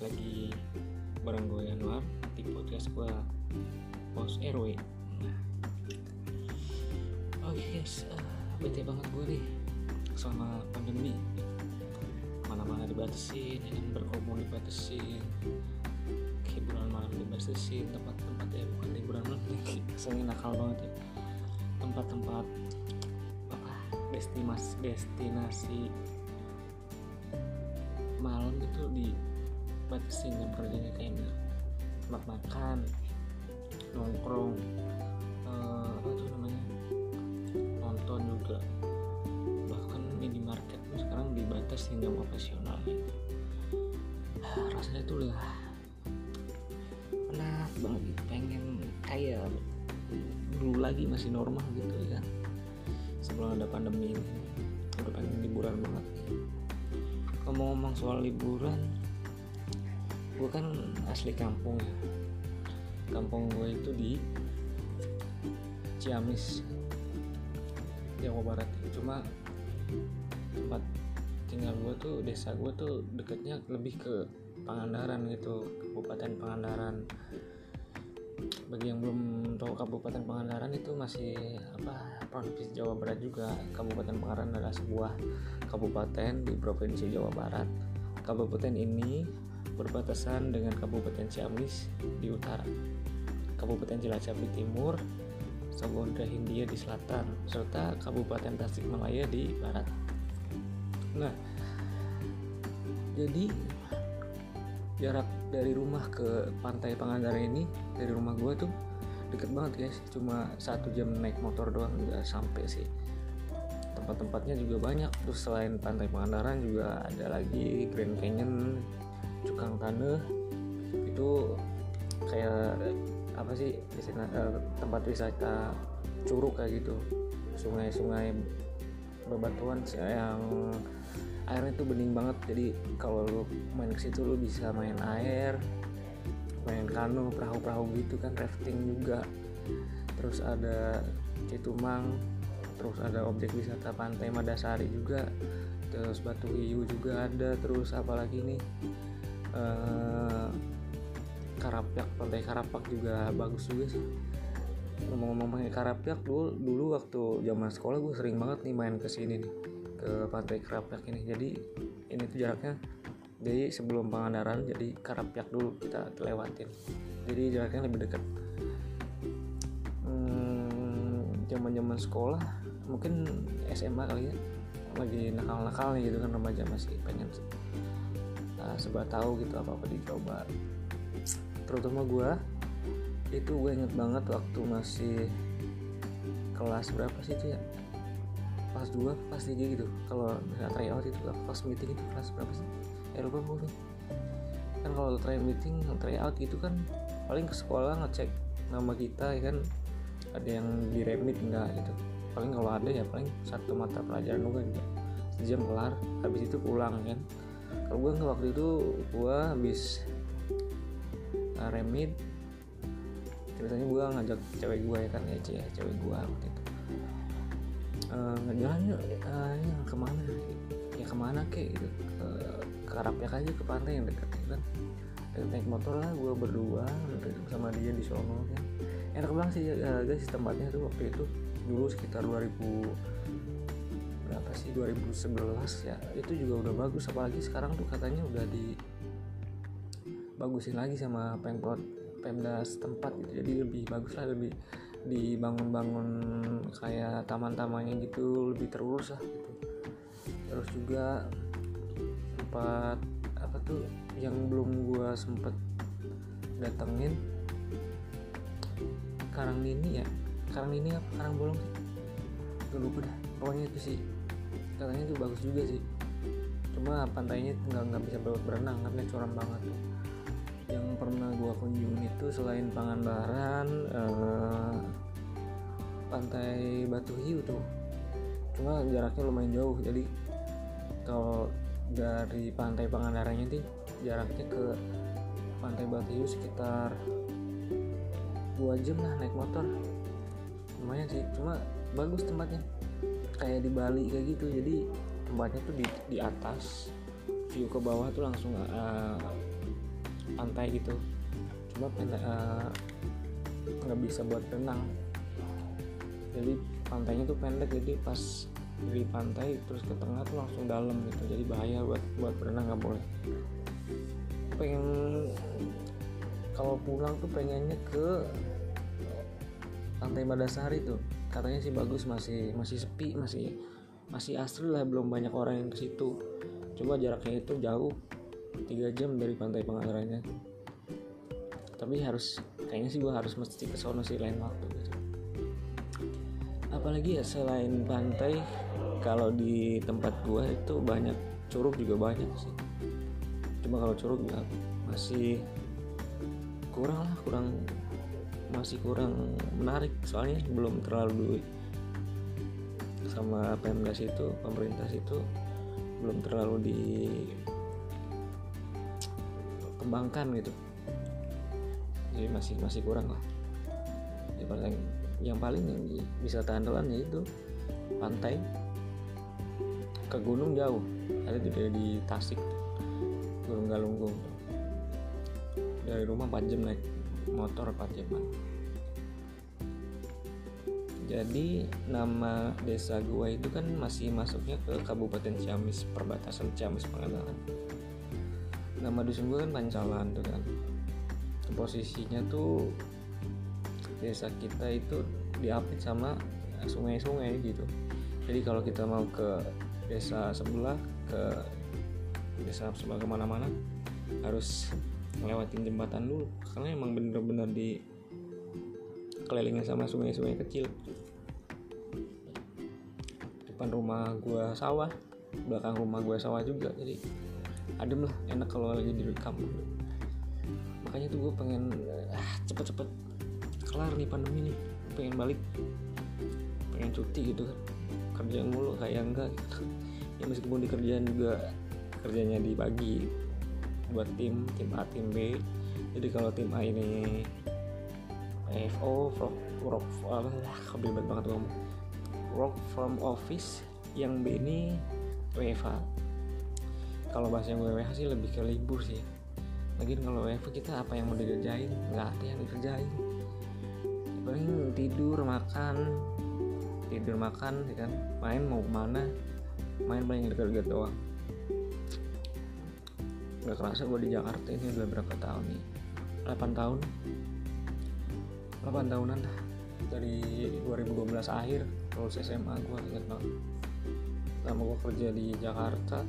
lagi bareng gue Anwar di podcast gue Pos RW nah. Okay guys, uh, bete banget gue nih selama pandemi. Mana-mana dibatasin, yang berkerumun dibatasin hiburan malam dibatasin, tempat-tempat ya bukan hiburan malam kesannya nakal banget ya. Tempat-tempat apa destinasi destinasi malam itu dibatasin jam kerjanya kayak tempat makan nongkrong uh, apa tuh namanya? Nonton juga. Bahkan minimarket sekarang dibatasin jam operasional gitu. Rasanya tuh udah penat banget. Gitu pengen kayak dulu lagi masih normal gitu ya. Sebelum ada pandemi ini. Udah pengen liburan banget. Ngomong-ngomong soal liburan gue kan asli kampung. Kampung gue itu di Ciamis Jawa Barat. Cuma tempat tinggal gue tuh desa gue tuh deketnya lebih ke Pangandaran gitu Kabupaten Pangandaran. Bagi yang belum tahu Kabupaten Pangandaran itu masih apa provinsi Jawa Barat juga. Kabupaten Pangandaran adalah sebuah kabupaten di provinsi Jawa Barat. Kabupaten ini berbatasan dengan Kabupaten Ciamis di utara. Kabupaten Cilacap di timur Samudra Hindia di selatan serta Kabupaten Tasikmalaya di barat. Nah jadi jarak dari rumah ke pantai Pangandaran ini dari rumah gue tuh deket banget guys. Cuma satu jam naik motor doang udah sampai sih. Tempat-tempatnya juga banyak. Terus selain pantai Pangandaran juga ada lagi Grand Canyon Cukang Tanah itu kayak apa sih di sana, uh, tempat wisata curug kayak gitu. Sungai-sungai bebatuan yang airnya tuh bening banget. Jadi kalau lu main ke situ lu bisa main air main kano perahu-perahu gitu kan rafting juga. Terus ada Citumang terus ada objek wisata pantai Madasari juga. Terus Batu Hiu juga ada terus apalagi nih uh, pantai Karapak juga bagus juga sih. Ngomong-ngomong pantai Karapyak dulu dulu waktu zaman sekolah gue sering banget nih main ke sini nih ke pantai Karapyak ini. Jadi ini tuh jaraknya jadi sebelum Pangandaran jadi Karapyak dulu kita lewatin. Jadi jaraknya lebih dekat. Hmm, zaman sekolah mungkin SMA kali ya. Lagi nakal-nakalnya gitu kan remaja masih pengen uh, sebab tahu gitu apa apa dicoba. Terutama gue itu gue inget banget waktu masih kelas berapa sih itu ya? Kelas 2 kelas 3 gitu. Kalau misalnya tryout itu kelas meeting itu kelas berapa sih? Ya lupa gue kan kalau try meeting tryout gitu kan paling ke sekolah ngecek nama kita ya kan? Ada yang di remit enggak gitu. Paling kalau ada ya paling satu mata pelajaran juga gitu. Sejam kelar habis itu pulang kan gue waktu itu gue habis uh, remit. Biasanya gue ngajak cewek gue ya kan ya cewek gue waktu itu. Uh, jalan yuk uh, ya, ke mana? Ya ke mana kek gitu. Ke, ke aja ke pantai yang dekat gitu kan. Dan naik motor lah gue berdua sama dia di sono kan. Enak banget sih uh, guys tempatnya tuh waktu itu. Dulu sekitar 2000 sih 2011 ya itu juga udah bagus. Apalagi sekarang tuh katanya udah di bagusin lagi sama pemkot pemda setempat gitu. Jadi lebih bagus lah lebih dibangun-bangun kayak taman-tamannya gitu lebih terurus lah gitu. Terus juga tempat apa tuh yang belum gua sempet datengin? Karang ini ya? Karang ini apa? Karang Bolong sih? Gak lupa dah. Pokoknya itu sih katanya itu bagus juga sih. Cuma pantainya nggak nggak bisa berenang karena curam banget. Yang pernah gua kunjungi itu selain Pangandaran eh, pantai Batu Hiu tuh. Cuma jaraknya lumayan jauh jadi kalau dari pantai Pangandarannya sih jaraknya ke pantai Batu Hiu sekitar dua jam lah naik motor. Lumayan sih cuma bagus tempatnya kayak di Bali kayak gitu. Jadi tempatnya tuh di, di atas view ke bawah tuh langsung uh, pantai gitu. Cuma uh, nggak bisa buat renang. Jadi pantainya tuh pendek jadi pas dari pantai terus ke tengah tuh langsung dalam gitu. Jadi bahaya buat buat berenang nggak boleh. Pengen kalau pulang tuh pengennya ke pantai Madasari tuh. Katanya sih bagus masih masih sepi masih masih asli lah belum banyak orang yang ke situ. Coba jaraknya itu jauh tiga jam dari pantai Pengasarannya tapi harus kayaknya sih gue harus mesti ke sono sih lain waktu gitu. Apalagi ya selain pantai kalau di tempat gue itu banyak curug juga banyak sih. Cuma kalau curug ya masih kurang lah kurang masih kurang menarik soalnya belum terlalu sama Pemdas itu pemerintah itu belum terlalu dikembangkan gitu. Jadi masih masih kurang lah. Yang paling yang paling yang bisa tahan telan itu pantai ke gunung jauh. Ada di, di Tasik Gunung Galunggung. Dari rumah 4 jam naik motor 4 jam jadi nama desa gua itu kan masih masuknya ke Kabupaten Ciamis perbatasan Ciamis Pangandaran nama dusun gua kan Pancalan tuh kan. Posisinya tuh desa kita itu diapit sama sungai-sungai gitu. Jadi kalau kita mau ke desa sebelah ke desa sebelah ke mana-mana harus ngelewatin jembatan dulu. Karena emang bener-bener di kelilingnya sama sungai-sungai kecil. Depan rumah gua sawah belakang rumah gua sawah juga. Jadi adem lah enak kalau lagi di kampung. Makanya tuh gue pengen ah, cepet-cepet kelar nih pandemi nih. Pengen balik. Pengen cuti gitu kan. Kerja mulu kayak enggak gitu. ya meskipun di kerjaan juga kerjanya dibagi buat tim tim A tim B. Jadi kalau tim A ini FO work work lah banget ngomong. Work from office yang B ini WFH kalau bahasa yang WFH sih lebih ke libur sih. Lagi kalau WFH kita apa yang mau dikerjain? Nggak ada yang dikerjain. Paling tidur makan. Tidur makan ya kan? Main mau ke mana? Main paling dekat-dekat doang nggak kerasa gue di Jakarta ini udah berapa tahun nih? 8 tahun. 8 tahunan dah. Dari 2012 akhir lulus SMA gue inget banget. Lama gue kerja di Jakarta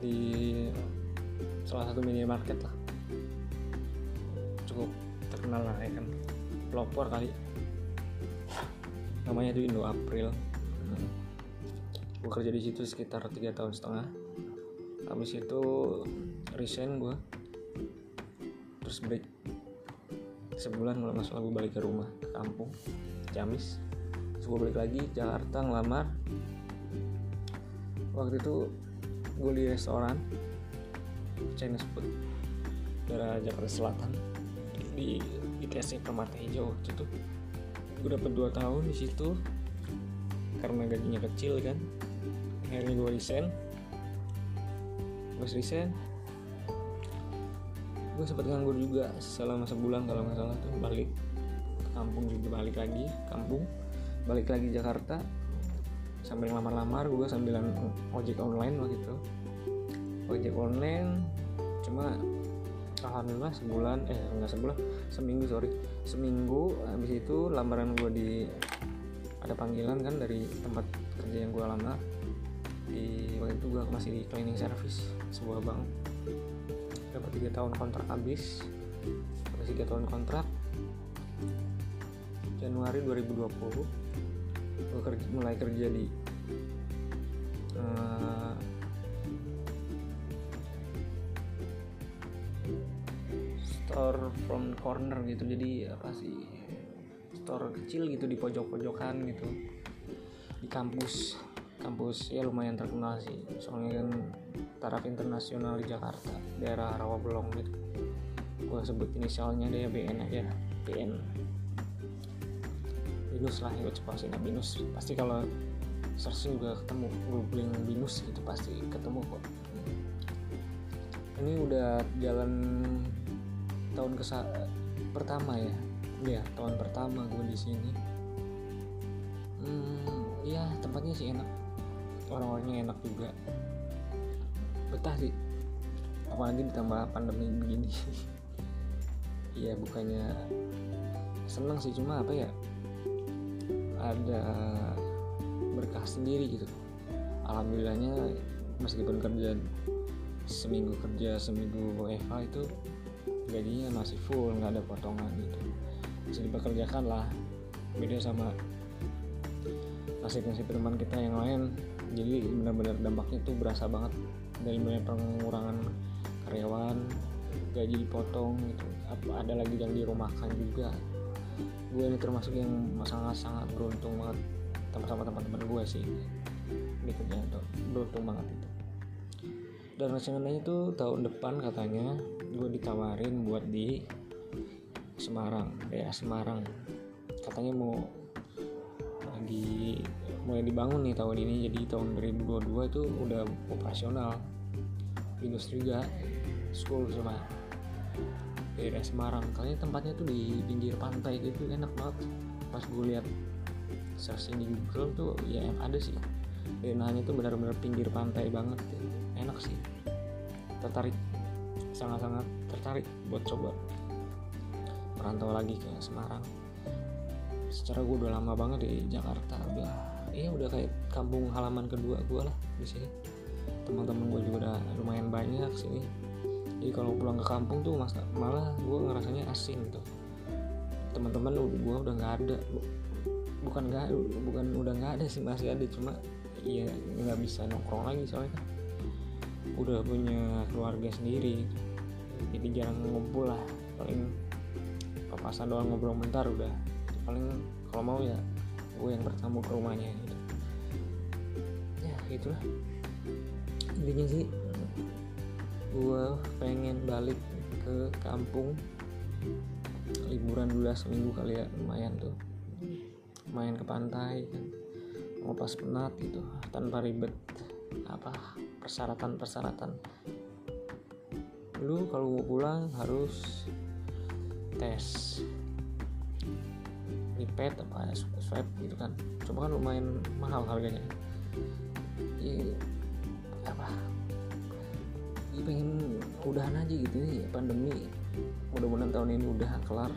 di salah satu minimarket lah. Cukup terkenal lah ya kan? Pelopor kali. Namanya itu Indo April. Gue kerja di situ sekitar tiga tahun setengah habis itu resign gue terus break. Sebulan nggak salah gue balik ke rumah ke kampung Ciamis. Terus gue balik lagi Jakarta ngelamar. Waktu itu gue di restoran Chinese food daerah Jakarta Selatan. Di ITC Permata Hijau waktu itu. Gue dapet 2 tahun di situ karena gajinya kecil kan. Akhirnya gue resign gue resign gue sempat nganggur juga selama sebulan kalau nggak salah tuh balik ke kampung juga balik lagi kampung balik lagi Jakarta sambil lamar-lamar gue sambilan ojek online waktu itu. Ojek online cuma alhamdulillah sebulan eh enggak sebulan seminggu sorry. Seminggu habis itu lamaran gue di ada panggilan kan dari tempat kerja yang gue lama di waktu itu gue masih di cleaning service sebuah bank. Dapat tiga tahun kontrak habis. Dapat tiga tahun kontrak Januari 2020 gue kerja, mulai kerja di uh, store from corner gitu. Jadi apa sih store kecil gitu di pojok-pojokan gitu. Di kampus kampus ya lumayan terkenal sih. Soalnya kan taraf internasional di Jakarta daerah Rawabelong gitu. Gue sebut inisialnya dia BN aja BN binus lah ya sih binus. Pasti kalau searching juga ketemu googling binus gitu pasti ketemu kok. Ini udah jalan tahun ke pertama ya? Ya tahun pertama gue di sini. Hmm, ya tempatnya sih enak orang-orangnya enak juga. Betah sih. Apalagi ditambah pandemi begini. Ya bukannya seneng sih cuma apa ya ada berkah sendiri gitu. Alhamdulillahnya meskipun kerja seminggu kerja seminggu Eva itu gajinya masih full nggak ada potongan gitu. Bisa dipekerjakan lah. Beda sama nasib-nasib teman kita yang lain jadi benar-benar dampaknya tuh berasa banget dari mulai pengurangan karyawan gaji dipotong gitu. Ada lagi yang dirumahkan juga. Gue ini termasuk yang sangat-sangat beruntung banget sama teman-teman gue sih. Di kerjaan tuh. Beruntung banget itu. Dan rencananya itu tahun depan katanya gue ditawarin buat di Semarang daerah Semarang. Katanya mau lagi mulai dibangun nih tahun ini. Jadi tahun 2022 itu udah operasional. Industri juga school sama daerah Semarang. Kayaknya tempatnya tuh di pinggir pantai gitu enak banget. Pas gue lihat searching di Google tuh ya ada sih. Daerahnya tuh benar-benar pinggir pantai banget. Enak sih. Tertarik. Sangat-sangat tertarik buat coba. Merantau lagi ke Semarang. Secara gue udah lama banget di Jakarta udah ya udah kayak kampung halaman kedua gue lah di sini. Teman-teman gue juga udah lumayan banyak sini. Jadi kalau pulang ke kampung tuh mas malah gue ngerasanya asing gitu teman-teman gue udah nggak ada. Bukan nggak bukan udah nggak ada sih masih ada. Cuma ya nggak bisa nongkrong lagi soalnya. Kan udah punya keluarga sendiri. Jadi jarang ngumpul lah. Paling papasan doang ngobrol bentar udah. Paling kalau mau ya gue yang bertamu ke rumahnya gitu. Ya gitulah intinya sih gue pengen balik ke kampung. Liburan dulu seminggu kali ya lumayan tuh. Main ke pantai kan ngopas penat gitu tanpa ribet apa persyaratan persyaratan lu kalau mau pulang harus tes lipet apa swab gitu kan. Coba kan lumayan mahal harganya. Iya apa? Ya pengen udahan aja gitu ya pandemi. Mudah-mudahan tahun ini udah kelar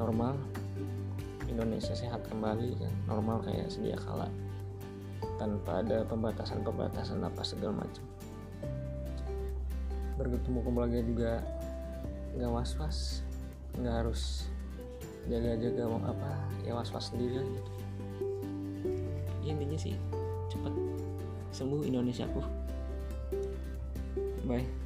normal. Indonesia sehat kembali kan. Normal kayak sedia kala. Tanpa ada pembatasan-pembatasan apa segala macam. Bertemu keluarga juga nggak was-was nggak harus jaga-jaga mau apa ya was-was sendiri gitu. Ya, intinya sih cepet sembuh Indonesia aku. Bye